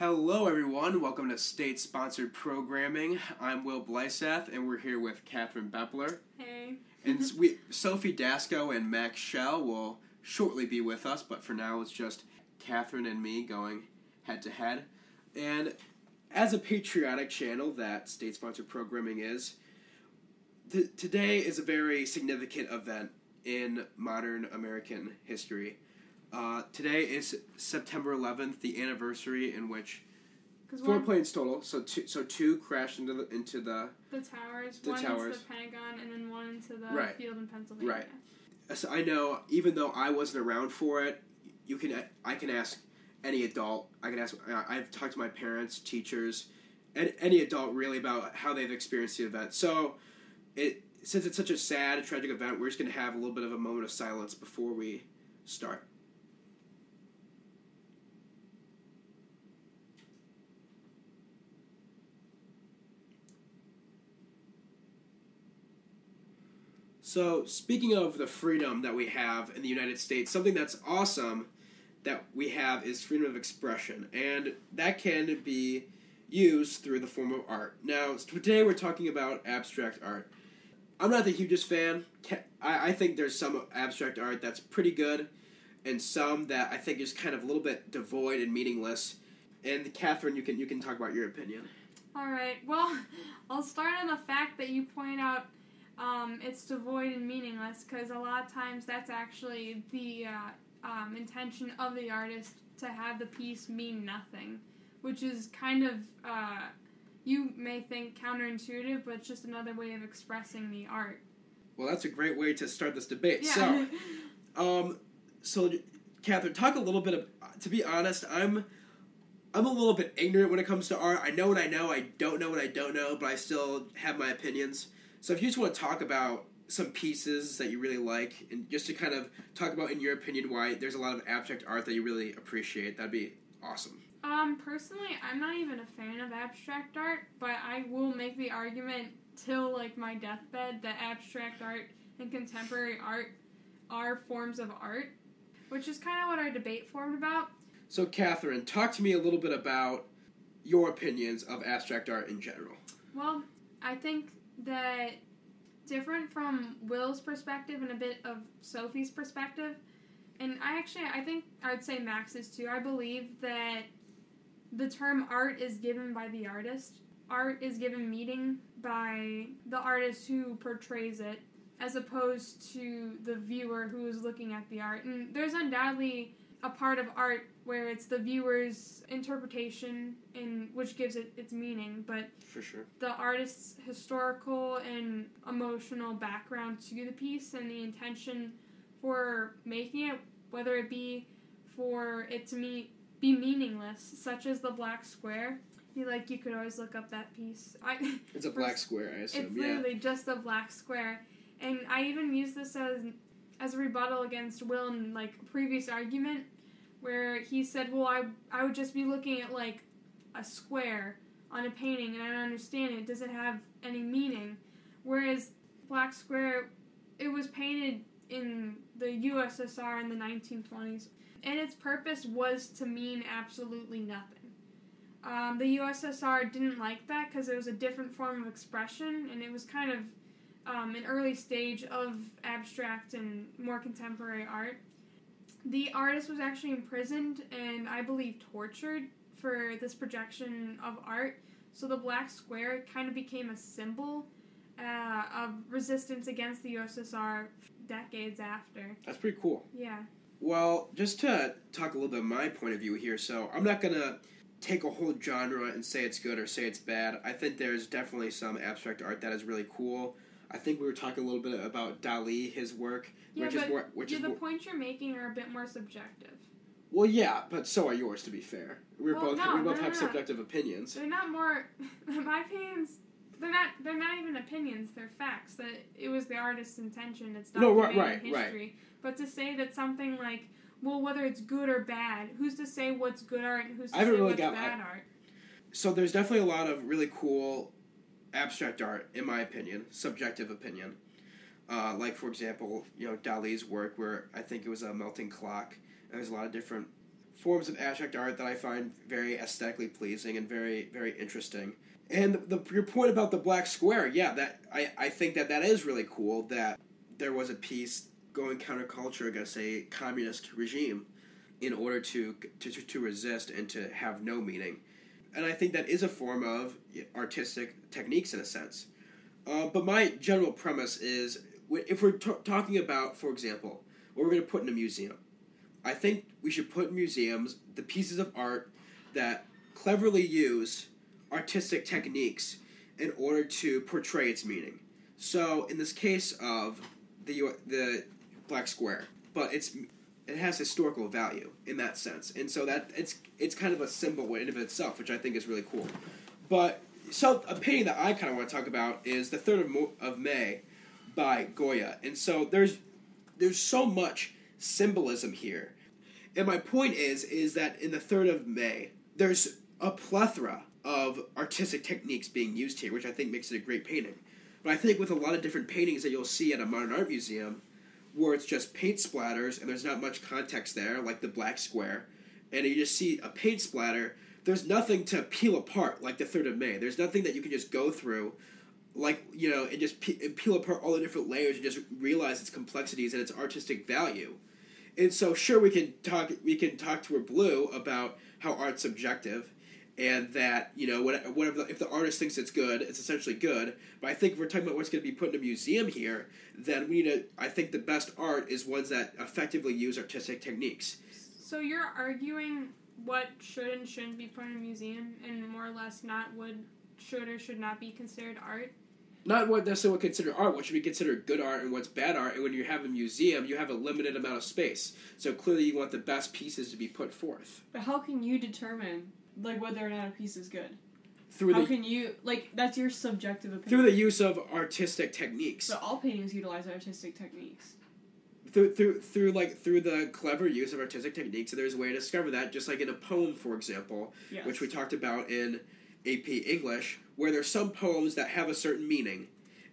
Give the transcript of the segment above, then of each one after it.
Hello, everyone. Welcome to state sponsored programming. I'm Will Blysath, and we're here with Catherine Beppler. Hey. And we, Sophie Dasco and Max Shell will shortly be with us, but for now it's just Catherine and me going head to head. And as a patriotic channel that state sponsored programming is, today is a very significant event in modern American history. Uh, today is September 11th, the anniversary in which four planes total. So two, so two crashed into the into the the towers, the one towers. into the Pentagon, and then one into the Right. field in Pennsylvania. Right. So I know, even though I wasn't around for it, you can I can ask any adult. I can ask. uh, I've talked to my parents, teachers, and any adult really about how they've experienced the event. So, it since it's such a sad, tragic event, we're just gonna have a little bit of a moment of silence before we start. So, speaking of the freedom that we have in the United States, something that's awesome that we have is freedom of expression, and that can be used through the form of art. Now, today we're talking about abstract art. I'm not the hugest fan. I, think there's some abstract art that's pretty good, and some that I think is kind of a little bit devoid and meaningless. And Catherine, you can you can talk about your opinion. All right. Well, I'll start on the fact that you point out um, it's devoid and meaningless because a lot of times that's actually the uh, um, intention of the artist to have the piece mean nothing, which is kind of uh, you may think counterintuitive, but it's just another way of expressing the art. Well, that's a great way to start this debate. Yeah. So. Um, so, Catherine, talk a little bit. Of, to be honest, I'm, I'm a little bit ignorant when it comes to art. I know what I know. I don't know what I don't know, but I still have my opinions. So, if you just want to talk about some pieces that you really like, and just to kind of talk about, in your opinion, why there's a lot of abstract art that you really appreciate, that'd be awesome. Um, personally, I'm not even a fan of abstract art, but I will make the argument till like my deathbed that abstract art and contemporary art are forms of art, which is kind of what our debate formed about. So, Catherine, talk to me a little bit about your opinions of abstract art in general. Well, I think that different from Will's perspective and a bit of Sophie's perspective, and I actually I think I would say Max's too. I believe that the term art is given by the artist. Art is given meaning by the artist who portrays it, as opposed to the viewer who is looking at the art. And there's undoubtedly a part of art where it's the viewer's interpretation in which gives it its meaning, but For sure. the artist's historical and emotional background to the piece and the intention for making it, whether it be for it to me be meaningless, such as the black square. You like you could always look up that piece. I It's a black square, I assume. it's yeah. literally just a black square, and I even use this as as a rebuttal against Will in like previous argument, where he said, "Well, I I would just be looking at like a square on a painting, and I don't understand it. doesn't have any meaning?" Whereas black square, it was painted in the USSR in the 1920s, and its purpose was to mean absolutely nothing. Um, the USSR didn't like that because it was a different form of expression, and it was kind of um, an early stage of abstract and more contemporary art. The artist was actually imprisoned and I believe tortured for this projection of art. So the black square kind of became a symbol uh, of resistance against the USSR decades after. That's pretty cool. Yeah. Well, just to talk a little bit of my point of view here, so I'm not gonna take a whole genre and say it's good or say it's bad. I think there's definitely some abstract art that is really cool. I think we were talking a little bit about Dali, his work, Yeah, which but is more, which yeah, is the more, points you're making are a bit more subjective. well, yeah, but so are yours. To be fair, we're Well, both no, we both no, have no. subjective opinions. They're not more my opinions. They're not. They're not even opinions. They're facts. That it was the artist's intention. It's No, documented right, right, history. But to say that something like, well, whether it's good or bad, who's to say what's good art and who's to I say really what's got- bad art? So there's definitely a lot of really cool abstract art, in my opinion, subjective opinion. Uh, like for example, you know Dali's work, where I think it was a melting clock. There's a lot of different forms of abstract art that I find very aesthetically pleasing and very very interesting. And the, the your point about the black square, yeah, that I, I think that that is really cool that there was a piece going counterculture against a communist regime in order to, to to resist and to have no meaning. And I think that is a form of artistic techniques in a sense. Uh, but my general premise is if we're t- talking about, for example, what we're going to put in a museum, I think we should put in museums the pieces of art that cleverly use artistic techniques in order to portray its meaning. So, in this case of the the black square, but it's it has historical value in that sense, and so that it's it's kind of a symbol in of itself, which I think is really cool. But so a painting that I kind of want to talk about is the third of, Mo- of May by Goya, and so there's there's so much symbolism here, and my point is is that in the third of May there's a plethora of artistic techniques being used here, which I think makes it a great painting. But I think with a lot of different paintings that you'll see at a modern art museum, where it's just paint splatters and there's not much context there, like the black square, and you just see a paint splatter, there's nothing to peel apart like the 3rd of May. There's nothing that you can just go through, like, you know, and just pe- and peel apart all the different layers and just realize its complexities and its artistic value. And so, sure, we can talk. We can talk to a blue about how art's subjective, and that you know whatever the, if the artist thinks it's good, it's essentially good. But I think if we're talking about what's going to be put in a museum here, then we need to. I think the best art is ones that effectively use artistic techniques. So you're arguing what should and shouldn't be put in a museum, and more or less not what should or should not be considered art. Not what necessarily what considered art. What should be considered good art and what's bad art. And when you have a museum, you have a limited amount of space. So clearly, you want the best pieces to be put forth. But how can you determine like whether or not a piece is good? Through How the can you like that's your subjective opinion? through the use of artistic techniques. but all paintings utilize artistic techniques. Through through through like through the clever use of artistic techniques, there's a way to discover that. Just like in a poem, for example, Yes. which we talked about in AP English, where there's some poems that have a certain meaning,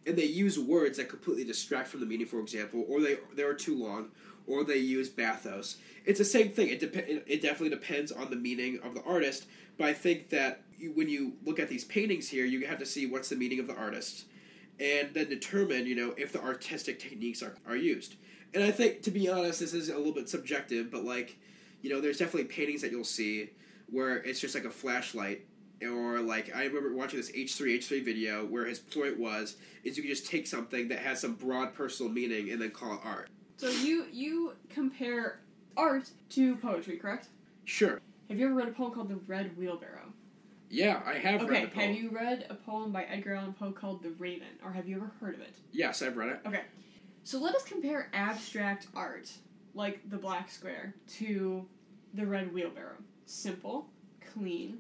and they use words that completely distract from the meaning. For example, or they they are too long, or they use bathos. It's the same thing. It dep- it it definitely depends on the meaning of the artist. But I think that you, when you look at these paintings here, you have to see what's the meaning of the artist, and then determine you know if the artistic techniques are are used. And I think, to be honest, this is a little bit subjective, but like, you know, there's definitely paintings that you'll see where it's just like a flashlight, or like I remember watching this H three H three video where his point was is you can just take something that has some broad personal meaning and then call it art. So you you compare art to poetry, correct? Sure. Have you ever read a poem called The Red Wheelbarrow? Yeah, I have okay, read the poem. have you read a poem by Edgar Allan Poe called The Raven, or have you ever heard of it? Yes, I've read it. So let us compare abstract art, like the black square, to the red wheelbarrow. Simple, clean.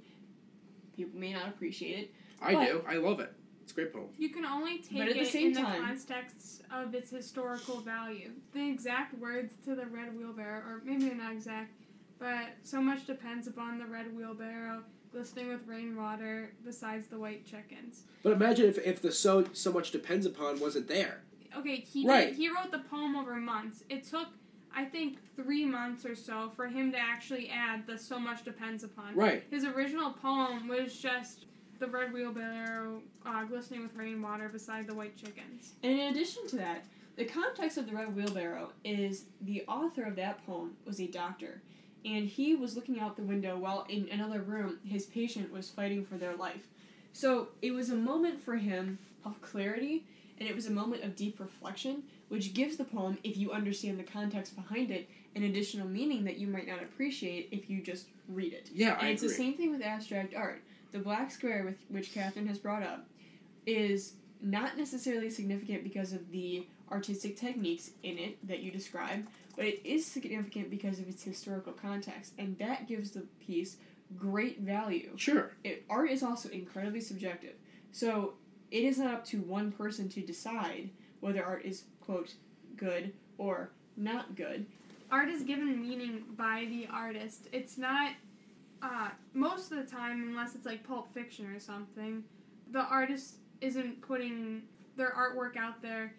People may not appreciate it. I do. I love it. It's a great poem. You can only take But at the it same in the context of its historical value. The exact words to the red wheelbarrow, or maybe they're not exact, but so much depends upon the red wheelbarrow glistening with rainwater besides the white chickens. But imagine if, if the so so much depends upon wasn't there. Okay, he Right. did, he wrote the poem over months. It took I think three months or so for him to actually add the so much depends upon. Right. His original poem was just the red wheelbarrow uh, glistening with rainwater beside the white chickens. And in addition to that, the context of the red wheelbarrow is the author of that poem was a doctor, and he was looking out the window while in another room his patient was fighting for their life. So it was a moment for him of clarity, and it was a moment of deep reflection, which gives the poem, if you understand the context behind it, an additional meaning that you might not appreciate if you just read it. Yeah, And I it's agree. the same thing with abstract art. The black square, with which Catherine has brought up, is not necessarily significant because of the artistic techniques in it that you described, but it is significant because of its historical context, and that gives the piece great value. Sure. It, art is also incredibly subjective, so it is not up to one person to decide whether art is quote good or not good. art is given meaning by the artist. It's not uh, most of the time, unless it's like Pulp Fiction or something, the artist isn't putting their artwork out there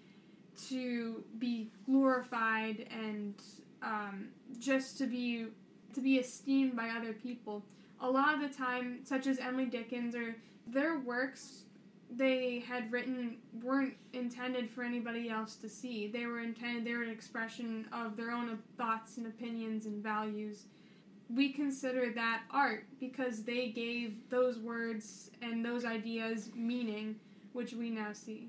to be glorified and um, just to be to be esteemed by other people. A lot of the time, such as Emily Dickinson or their works they had written weren't intended for anybody else to see. They were intended, they were an expression of their own thoughts and opinions and values. We consider that art because they gave those words and those ideas meaning, which we now see.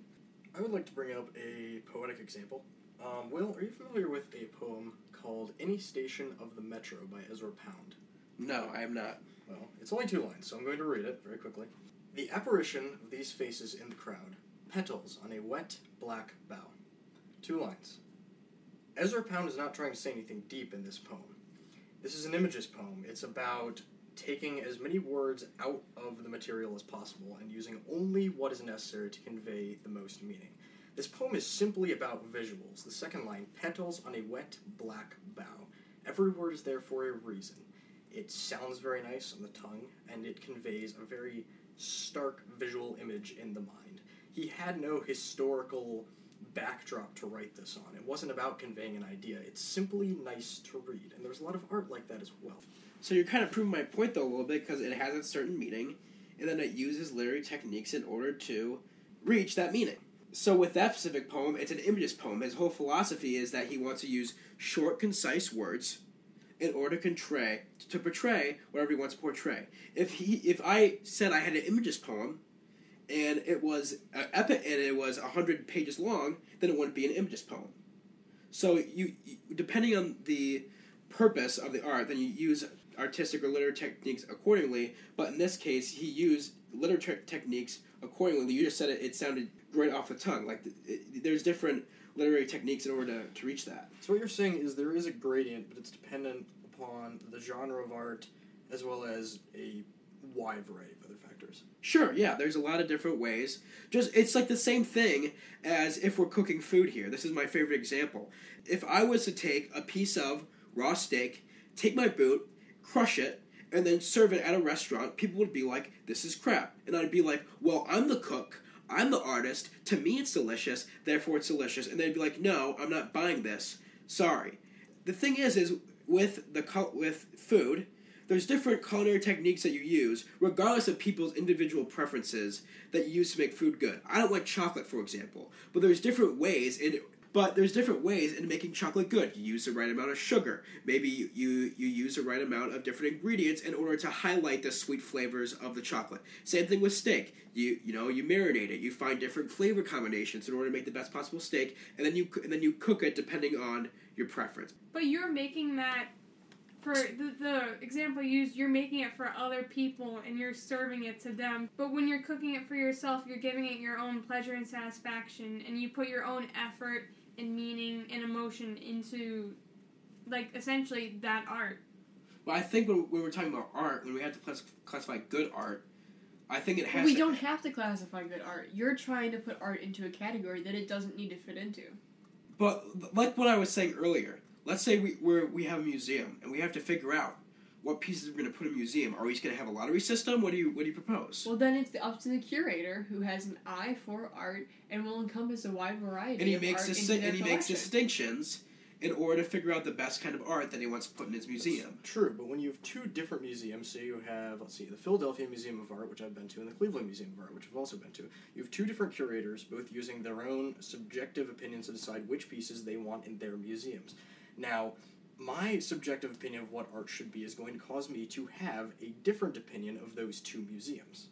I would like to bring up a poetic example. Um, Will, are you familiar with a poem called In a Station of the Metro by Ezra Pound? No, I am not. Well, it's only two lines, so I'm going to read it very quickly. The apparition of these faces in the crowd, petals on a wet, black bough. Two lines. Ezra Pound is not trying to say anything deep in this poem. This is an imagist poem. It's about taking as many words out of the material as possible and using only what is necessary to convey the most meaning. This poem is simply about visuals. The second line, petals on a wet, black bough. Every word is there for a reason. It sounds very nice on the tongue, and it conveys a very stark visual image in the mind. He had no historical backdrop to write this on. It wasn't about conveying an idea. It's simply nice to read, and there's a lot of art like that as well. So you're kind of proving my point though a little bit because it has a certain meaning, and then it uses literary techniques in order to reach that meaning. So with that specific poem, it's an imagist poem. His whole philosophy is that he wants to use short, concise words in order to portray to portray whatever he wants to portray. If he if I said I had an imagist poem and it was uh, epic and it was hundred pages long, then it wouldn't be an imagist poem. So you, you depending on the purpose of the art, then you use artistic or literary techniques accordingly. But in this case, he used literary techniques accordingly. You just said it; it sounded right off the tongue. Like it, there's different literary techniques in order to, to reach that. So what you're saying is there is a gradient, but it's dependent upon the genre of art as well as a wide variety of other factors. Sure, yeah, there's a lot of different ways. Just it's like the same thing as if we're cooking food here. This is my favorite example. If I was to take a piece of raw steak, take my boot, crush it, and then serve it at a restaurant, people would be like, "This is crap." And I'd be like, "Well, I'm the cook. I'm the artist. To me, it's delicious. Therefore, it's delicious." And they'd be like, "No, I'm not buying this. Sorry." The thing is, is with the with food, there's different culinary techniques that you use, regardless of people's individual preferences that you use to make food good. I don't like chocolate, for example, but there's different ways in but there's different ways in making chocolate good. You use the right amount of sugar. Maybe you, you, use the right amount of different ingredients in order to highlight the sweet flavors of the chocolate. Same thing with steak. You you know you marinate it. You find different flavor combinations in order to make the best possible steak, and then you and then you cook it depending on your preference. But you're making that for the, the example used, you're making it for other people and you're serving it to them. But when you're cooking it for yourself, you're giving it your own pleasure and satisfaction, and you put your own effort and meaning and emotion into, like, essentially that art. Well, I think when, when we're talking about art, when we have to class- classify good art, I think it has. We to, don't have to classify good art. You're trying to put art into a category that it doesn't need to fit into. But like what I was saying earlier, let's say we we we have a museum and we have to figure out what pieces we're going to put in a museum. Are we just going to have a lottery system? What do you what do you propose? Well, then it's up to the curator who has an eye for art and will encompass a wide variety and he of makes art dis- and he makes distinctions in order to figure out the best kind of art that he wants to put in his museum. True, but when you have two different museums, say you have, let's see, the Philadelphia Museum of Art, which I've been to, and the Cleveland Museum of Art, which I've also been to, you have two different curators, both using their own subjective opinions to decide which pieces they want in their museums. Now, my subjective opinion of what art should be is going to cause me to have a different opinion of those two museums.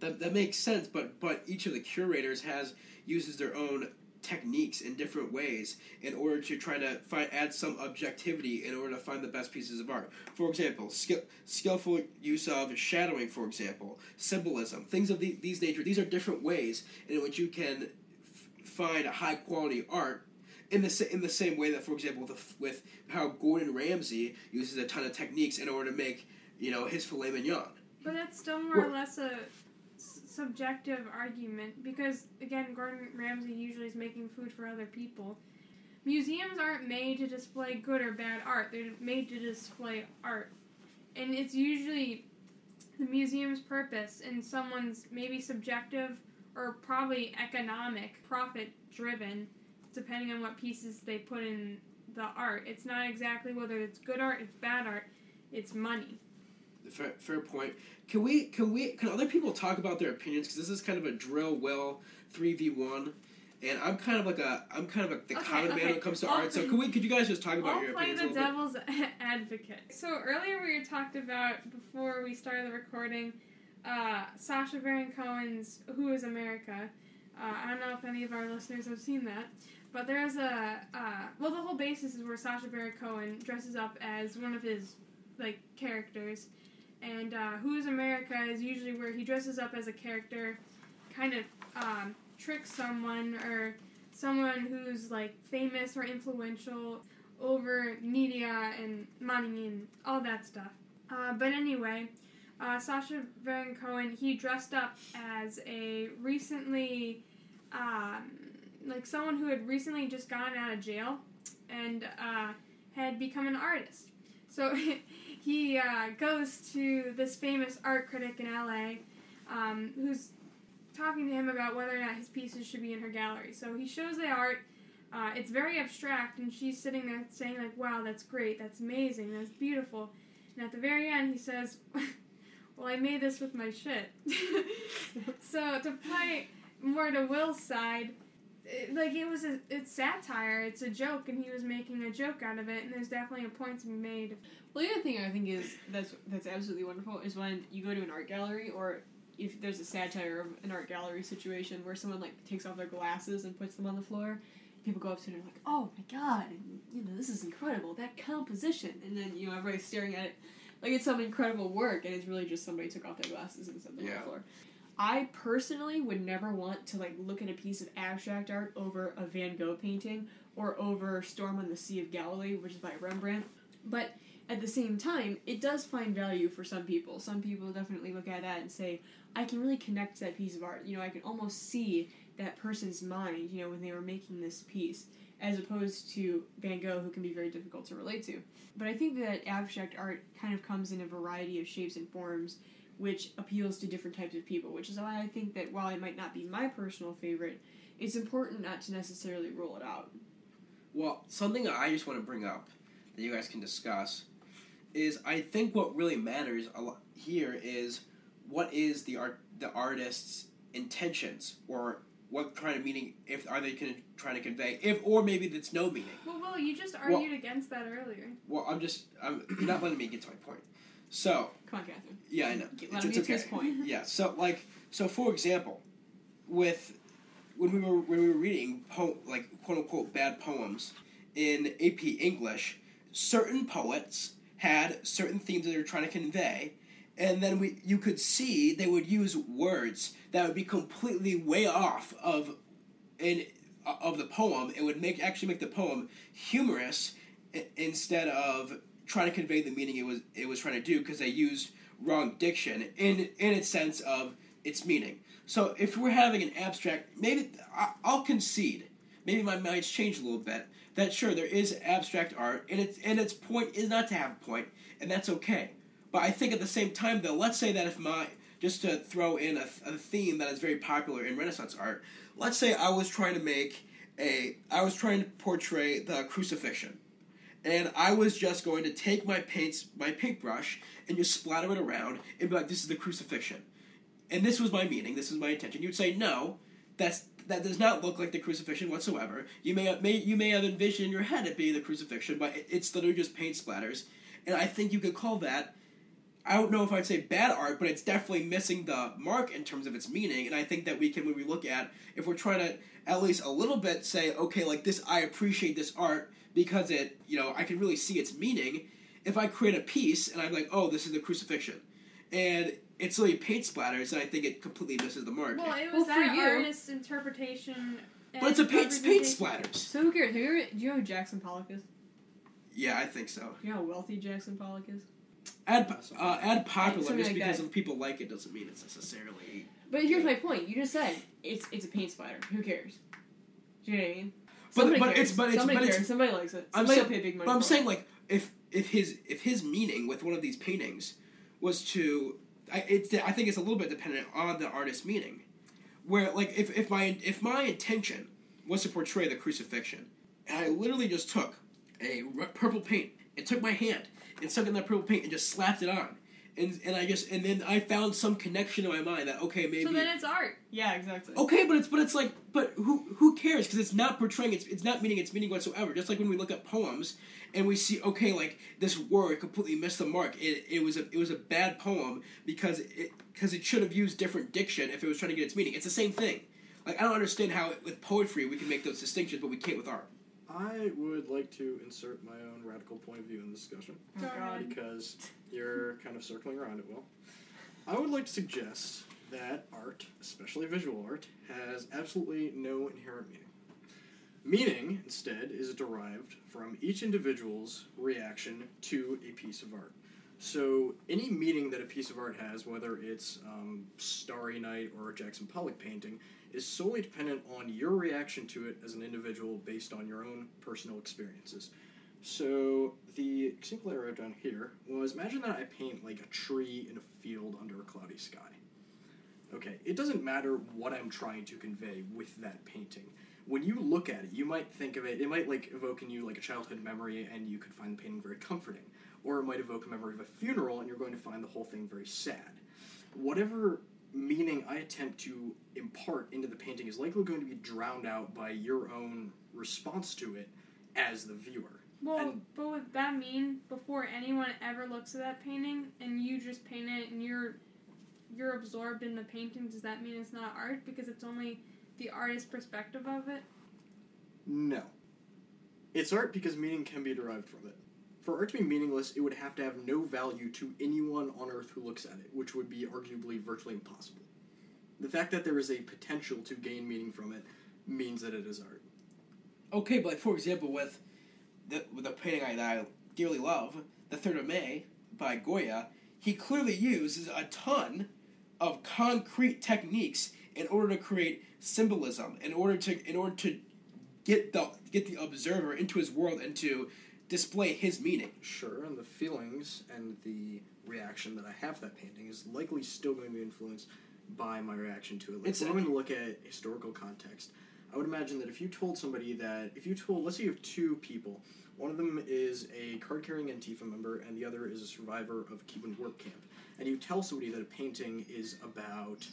That that makes sense, but but each of the curators has uses their own techniques in different ways in order to try to find add some objectivity in order to find the best pieces of art. For example, skill, skillful use of shadowing, for example, symbolism, things of the, these nature. These are different ways in which you can f- find high quality art. In the, in the same way that, for example, with, with how Gordon Ramsay uses a ton of techniques in order to make, you know, his filet mignon. But that's still more or less a s- subjective argument because, again, Gordon Ramsay usually is making food for other people. Museums aren't made to display good or bad art, they're made to display art. And it's usually the museum's purpose and someone's maybe subjective or probably economic, profit driven, depending on what pieces they put in the art. It's not exactly whether it's good art, it's bad art. it's money. Fair, fair point. Can we? Can we? Can other people talk about their opinions? Because this is kind of a drill will three v one, and I'm kind of like a I'm kind of like the Okay, common man when it comes to I'll- art. So can we? Could you guys just talk about I'll your play opinions? the little bit? devil's advocate. So earlier we talked about before we started the recording, uh, Sacha Baron Cohen's "Who Is America." Uh, I don't know if any of our listeners have seen that, but there's a uh, well, the whole basis is where Sacha Baron Cohen dresses up as one of his like characters, and uh, "Who Is America" is usually where he dresses up as a character, kind of um, tricks someone or someone who's like famous or influential over media and money and all that stuff. Uh, but anyway, uh, Sacha Baron Cohen he dressed up as a recently, um, like someone who had recently just gotten out of jail and uh, had become an artist. So he uh, goes to this famous art critic in LA, um, who's talking to him about whether or not his pieces should be in her gallery. So he shows the art. Uh, it's very abstract, and she's sitting there saying like, "Wow, that's great. That's amazing. That's beautiful." And at the very end, he says, "Well, I made this with my shit." so to play more to Will's side, it, like it was a it's satire. It's a joke, and he was making a joke out of it. And there's definitely a point to be made. Well, the other thing I think is that's that's absolutely wonderful is when you go to an art gallery or if there's a satire of an art gallery situation where someone like takes off their glasses and puts them on the floor, people go up to it and are like, "Oh my god, and, you know this is incredible. That composition," and then you know everybody's staring at it like it's some incredible work, and it's really just somebody took off their glasses and set them on the floor. I personally would never want to like look at a piece of abstract art over a Van Gogh painting or over Storm on the Sea of Galilee, which is by Rembrandt. But at the same time, it does find value for some people. Some people definitely look at that and say, I can really connect to that piece of art. You know, I can almost see that person's mind, you know, when they were making this piece, as opposed to Van Gogh, who can be very difficult to relate to. But I think that abstract art kind of comes in a variety of shapes and forms, which appeals to different types of people, which is why I think that while it might not be my personal favorite, it's important not to necessarily rule it out. Well, something I just want to bring up that you guys can discuss is I think what really matters a lot here is what is the art the artist's intentions or what kind of meaning if are they con- trying to convey if or maybe that's no meaning. Well, well, you just argued against that earlier. Well, I'm just I'm you're not letting me get to my point. So Come on, Catherine. yeah, I know Get- it's, Let him it's get to his point. Yeah. So like so for example, with when we were when we were reading po- like quote unquote bad poems in AP English, certain poets had certain themes that they were trying to convey, and then we you could see they would use words that would be completely way off of in of the poem. It would make actually make the poem humorous instead of trying to convey the meaning it was it was trying to do because they used wrong diction in in its sense of its meaning. So if we're having an abstract, maybe I'll concede. Maybe my mind's changed a little bit. That sure there is abstract art, and its and its point is not to have a point, and that's okay. But I think at the same time, though, let's say that if my just to throw in a, a theme that is very popular in Renaissance art, let's say I was trying to make a I was trying to portray the crucifixion, and I was just going to take my paints my paintbrush and just splatter it around and be like, this is the crucifixion, and this was my meaning, this is my intention. You'd say no, that's that does not look like the crucifixion whatsoever. You may have, may you may have envisioned in your head it being the crucifixion, but it, it's literally just paint splatters, and I think you could call that. I don't know if I'd say bad art, but it's definitely missing the mark in terms of its meaning. And I think that we can, when we look at, if we're trying to at least a little bit say, okay, like this, I appreciate this art because it, you know, I can really see its meaning. If I create a piece and I'm like, oh, this is the crucifixion, and it's really paint splatters, and I think it completely misses the mark. Well, it Well, was for that you- artist's interpretation. but it's a paint paint splatters. So who cares? Have you ever, do you know who Jackson Pollock is? Yeah, I think so. Do you know how wealthy Jackson Pollock is? Add uh, add popular Something just like because that. if people like it doesn't mean it's necessarily. But here's my point. You just said it's it's a paint splatter. Who cares? Do you know what I mean? But- Somebody but cares. it's- but it's- Somebody but it's- Somebody likes it. I'm Somebody saying- will pay big money. But I'm saying it. like if if his if his meaning with one of these paintings was to, I it's I think it's a little bit dependent on the artist's meaning, where like if if my if my intention was to portray the crucifixion, and I literally just took a r- purple paint and took my hand and stuck in that purple paint and just slapped it on. And, and I just and then I found some connection in my mind that okay maybe So then it's art. Yeah, exactly. Okay, but it's but it's like but who who cares? Because it's not portraying it's it's not meaning its meaning whatsoever. Just like when we look at poems and we see okay like this word completely missed the mark. It, it was a it was a bad poem because it because it should have used different diction if it was trying to get its meaning. It's the same thing. Like I don't understand how with poetry we can make those distinctions, but we can't with art. I would like to insert my own radical point of view in the discussion Oh, Go God. ahead. because you're kind of circling around it, Will. I would like to suggest that art, especially visual art, has absolutely no inherent meaning. Meaning, instead, is derived from each individual's reaction to a piece of art. So, any meaning that a piece of art has, whether it's um, Starry Night or a Jackson Pollock painting, is solely dependent on your reaction to it as an individual based on your own personal experiences. So, the example I wrote down here was imagine that I paint like a tree in a field under a cloudy sky. Okay, it doesn't matter what I'm trying to convey with that painting. When you look at it, you might think of it, it might like evoke in you like a childhood memory and you could find the painting very comforting. Or it might evoke a memory of a funeral and you're going to find the whole thing very sad. Whatever meaning I attempt to impart into the painting is likely going to be drowned out by your own response to it as the viewer. Well, And- but would that mean before anyone ever looks at that painting and you just paint it and you're you're absorbed in the painting, does that mean it's not art because it's only the artist's perspective of it? No. It's art because meaning can be derived from it. For art to be meaningless, it would have to have no value to anyone on Earth who looks at it, which would be arguably virtually impossible. The fact that there is a potential to gain meaning from it means that it is art. Okay, but for example, with the with the painting I, that I dearly love, the Third of May by Goya, he clearly uses a ton of concrete techniques in order to create symbolism, in order to in order to get the get the observer into his world and to display his meaning. Sure, and the feelings and the reaction that I have to that painting is likely still going to be influenced by my reaction to it. Like, It's if a- we're going to look at historical context. I would imagine that if you told somebody that, if you told, let's say you have two people, one of them is a card carrying Antifa member and the other is a survivor of a Cuban work camp, and you tell somebody that a painting is about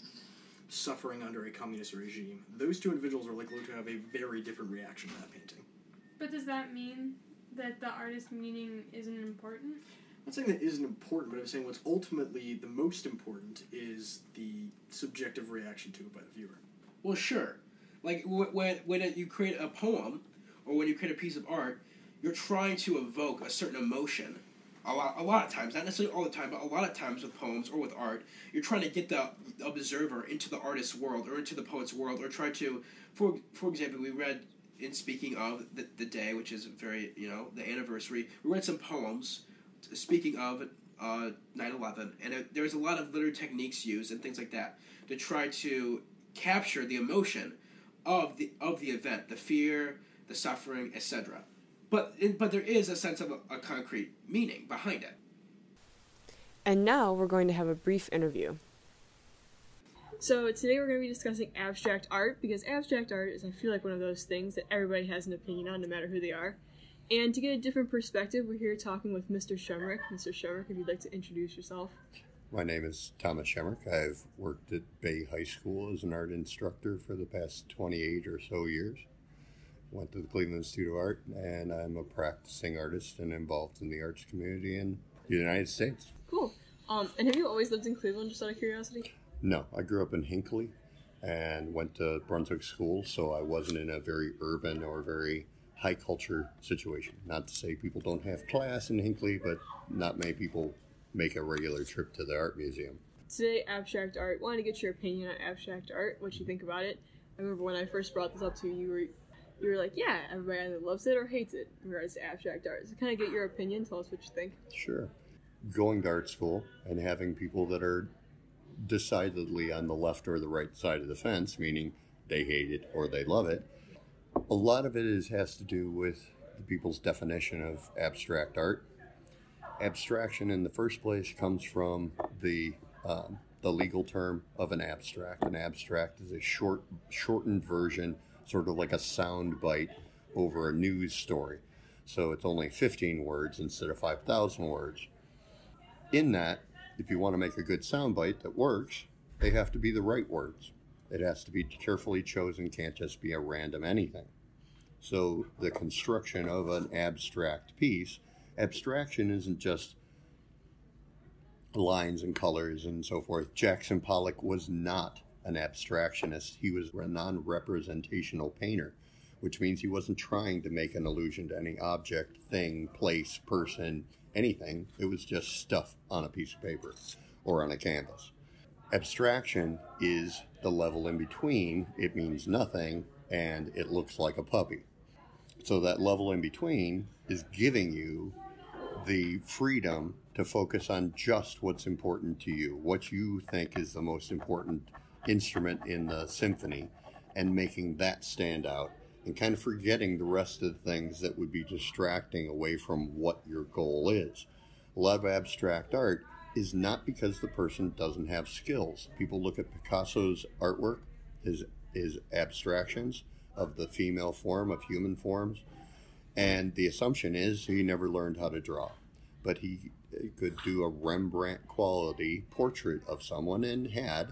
suffering under a communist regime, those two individuals are likely to have a very different reaction to that painting. But does that mean that the artist's meaning isn't important? I'm not saying that isn't important, but I'm saying what's ultimately the most important is the subjective reaction to it by the viewer. Well, sure. Like wh- when when you create a poem or when you create a piece of art, you're trying to evoke a certain emotion. A lot, a lot of times, not necessarily all the time, but a lot of times with poems or with art, you're trying to get the observer into the artist's world or into the poet's world, or try to, for for example, we read in speaking of the, the day, which is very you know the anniversary, we read some poems speaking of uh, 9-11 and it, there's a lot of literary techniques used and things like that to try to capture the emotion of the of the event, the fear, the suffering, etc. But but there is a sense of a, a concrete meaning behind it. And now we're going to have a brief interview. So today we're going to be discussing abstract art because abstract art is, I feel like, one of those things that everybody has an opinion on, no matter who they are. And to get a different perspective, we're here talking with Mr. Shumrick. Mr. Shumrick, if you'd like to introduce yourself. My name is Thomas Shemrick. I've worked at Bay High School as an art instructor for the past 28 or so years. Went to the Cleveland Institute of Art, and I'm a practicing artist and involved in the arts community in the United States. Cool. Um, and have you always lived in Cleveland, just out of curiosity? No, I grew up in Hinckley and went to Brunswick School, so I wasn't in a very urban or very high culture situation. Not to say people don't have class in Hinckley, but not many people make a regular trip to the art museum. Today, abstract art. Wanted to get your opinion on abstract art. What you think about it? I remember when I first brought this up to you, you were you were like, yeah, everybody either loves it or hates it in regards to abstract art. So, kind of get your opinion. Tell us what you think. Sure. Going to art school and having people that are decidedly on the left or the right side of the fence, meaning they hate it or they love it, a lot of it is has to do with the people's definition of abstract art. Abstraction, in the first place, comes from the um, the legal term of an abstract. An abstract is a short, shortened version, sort of like a sound bite over a news story. So it's only 15 words instead of 5,000 words. In that, if you want to make a good soundbite that works, they have to be the right words. It has to be carefully chosen, can't just be a random anything. So the construction of an abstract piece, abstraction isn't just lines and colors and so forth. Jackson Pollock was not an abstractionist. He was a non-representational painter, which means he wasn't trying to make an allusion to any object, thing, place, person, anything. It was just stuff on a piece of paper or on a canvas. Abstraction is the level in between. It means nothing and it looks like a puppy. So that level in between is giving you the freedom to focus on just what's important to you, what you think is the most important instrument in the symphony, and making that stand out, and kind of forgetting the rest of the things that would be distracting away from what your goal is. A lot of abstract art is not because the person doesn't have skills. People look at Picasso's artwork, his his abstractions of the female form of human forms, and the assumption is he never learned how to draw, but he could do a Rembrandt quality portrait of someone and had,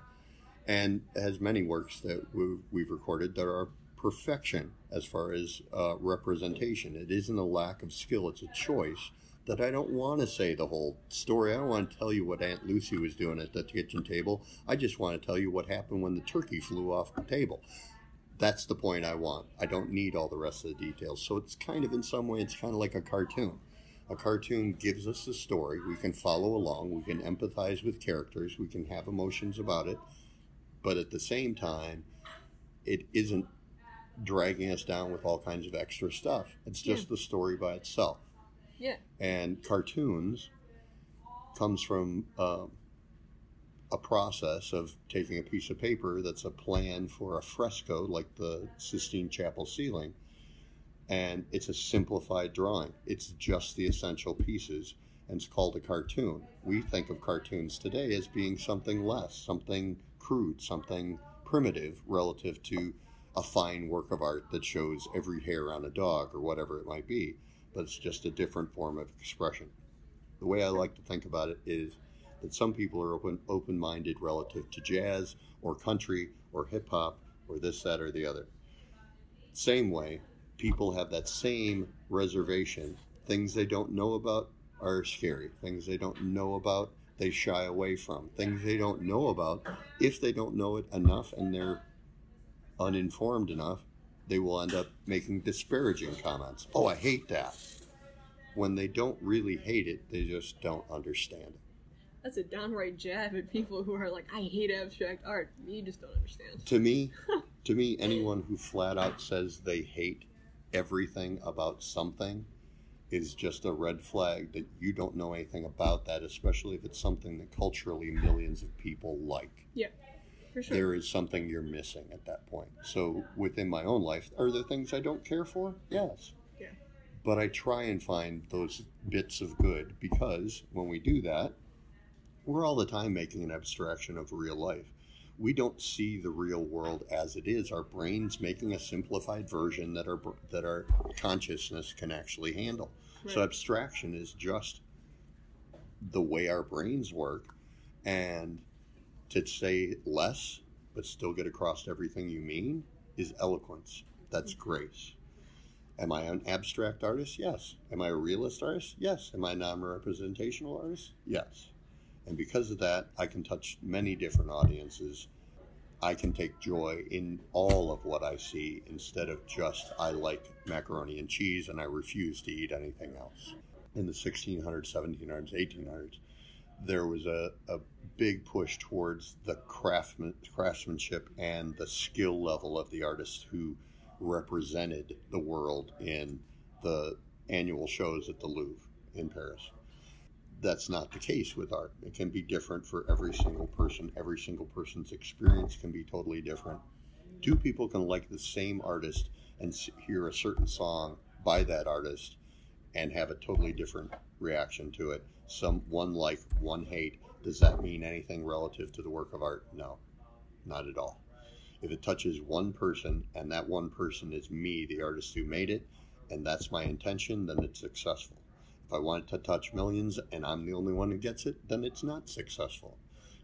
and has many works that we've recorded that are perfection as far as uh, representation. It isn't a lack of skill; it's a choice that I don't want to say the whole story. I don't want to tell you what Aunt Lucy was doing at the kitchen table. I just want to tell you what happened when the turkey flew off the table. That's the point I want. I don't need all the rest of the details. So it's kind of, in some way, it's kind of like a cartoon. A cartoon gives us the story. We can follow along. We can empathize with characters. We can have emotions about it. But at the same time, it isn't dragging us down with all kinds of extra stuff. It's just yeah. the story by itself. Yeah. And cartoons comes from uh, a process of taking a piece of paper that's a plan for a fresco, like the Sistine Chapel ceiling, and it's a simplified drawing. It's just the essential pieces, and it's called a cartoon. We think of cartoons today as being something less, something crude, something primitive relative to a fine work of art that shows every hair on a dog or whatever it might be but it's just a different form of expression. The way I like to think about it is that some people are open open minded relative to jazz or country or hip hop or this, that, or the other. Same way, people have that same reservation. Things they don't know about are scary. Things they don't know about, they shy away from. Things they don't know about, if they don't know it enough and they're uninformed enough, they will end up making disparaging comments. Oh, I hate that. When they don't really hate it, they just don't understand it. That's a downright jab at people who are like, I hate abstract art. You just don't understand. To me, to me, anyone who flat out says they hate everything about something is just a red flag that you don't know anything about that, especially if it's something that culturally millions of people like. Yeah. Sure. There is something you're missing at that point. So within my own life, are there things I don't care for? Yes. Yeah. But I try and find those bits of good because when we do that, we're all the time making an abstraction of real life. We don't see the real world as it is. Our brains making a simplified version that our that our consciousness can actually handle. Right. So abstraction is just the way our brains work, and to say less but still get across everything you mean is eloquence. That's mm-hmm. grace. Am I an abstract artist? Yes. Am I a realist artist? Yes. Am I a non representational artist? Yes. And because of that, I can touch many different audiences. I can take joy in all of what I see instead of just I like macaroni and cheese and I refuse to eat anything else. In the 1600s, 1700s, 1800s, there was a, a big push towards the craftsman, craftsmanship and the skill level of the artists who represented the world in the annual shows at the Louvre in Paris. That's not the case with art. It can be different for every single person. Every single person's experience can be totally different. Two people can like the same artist and hear a certain song by that artist and have a totally different reaction to it. Some one like, one hate. Does that mean anything relative to the work of art? No, not at all. If it touches one person and that one person is me, the artist who made it, and that's my intention, then it's successful. If I want it to touch millions and I'm the only one who gets it, then it's not successful.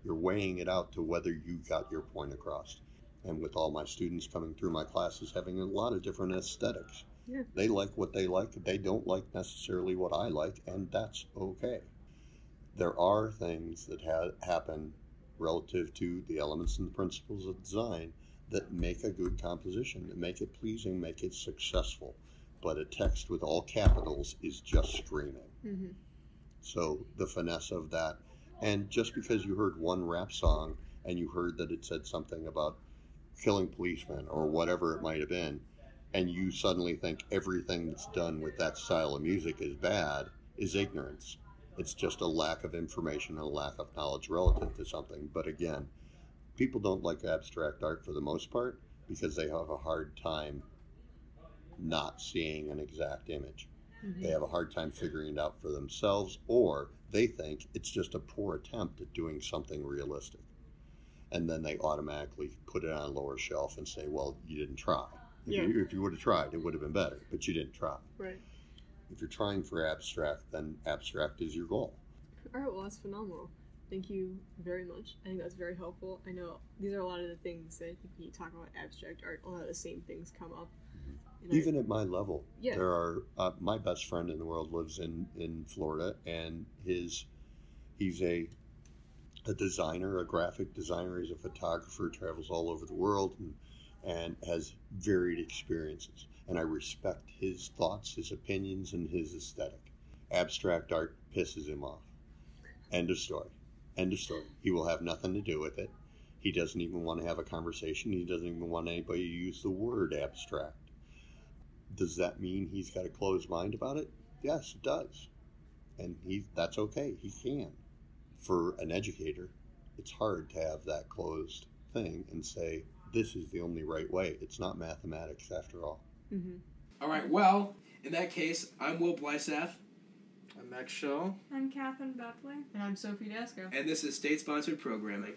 You're weighing it out to whether you got your point across. And with all my students coming through my classes having a lot of different aesthetics, Yeah. they like what they like, they don't like necessarily what I like, and that's okay. There are things that ha- happen relative to the elements and the principles of design that make a good composition, that make it pleasing, make it successful. But a text with all capitals is just screaming. Mm-hmm. So the finesse of that, and just because you heard one rap song and you heard that it said something about killing policemen or whatever it might have been, and you suddenly think everything that's done with that style of music is bad, is ignorance. It's just a lack of information and a lack of knowledge relative to something. But again, people don't like abstract art for the most part because they have a hard time not seeing an exact image. Mm-hmm. They have a hard time figuring it out for themselves, or they think it's just a poor attempt at doing something realistic. And then they automatically put it on a lower shelf and say, well, you didn't try. If, Yeah. you, if you would have tried, it would have been better, but you didn't try. Right. If you're trying for abstract, then abstract is your goal. All right, well, that's phenomenal. Thank you very much. I think that's very helpful. I know these are a lot of the things that I think when you talk about abstract art, a lot of the same things come up. I- Even at my level, Yeah. there are uh, my best friend in the world lives in in Florida, and his he's a a designer, a graphic designer. He's a photographer, travels all over the world, and, and has varied experiences. And I respect his thoughts, his opinions, and his aesthetic. Abstract art pisses him off. End of story. End of story. He will have nothing to do with it. He doesn't even want to have a conversation. He doesn't even want anybody to use the word abstract. Does that mean he's got a closed mind about it? Yes, it does. And he that's okay. He can. For an educator, it's hard to have that closed thing and say, this is the only right way. It's not mathematics after all. Mhm. All right. Well, in that case, I'm Will Blysath, I'm Max Shaw. I'm Catherine Bepley. And I'm Sophie Dasco. and this is state-sponsored programming.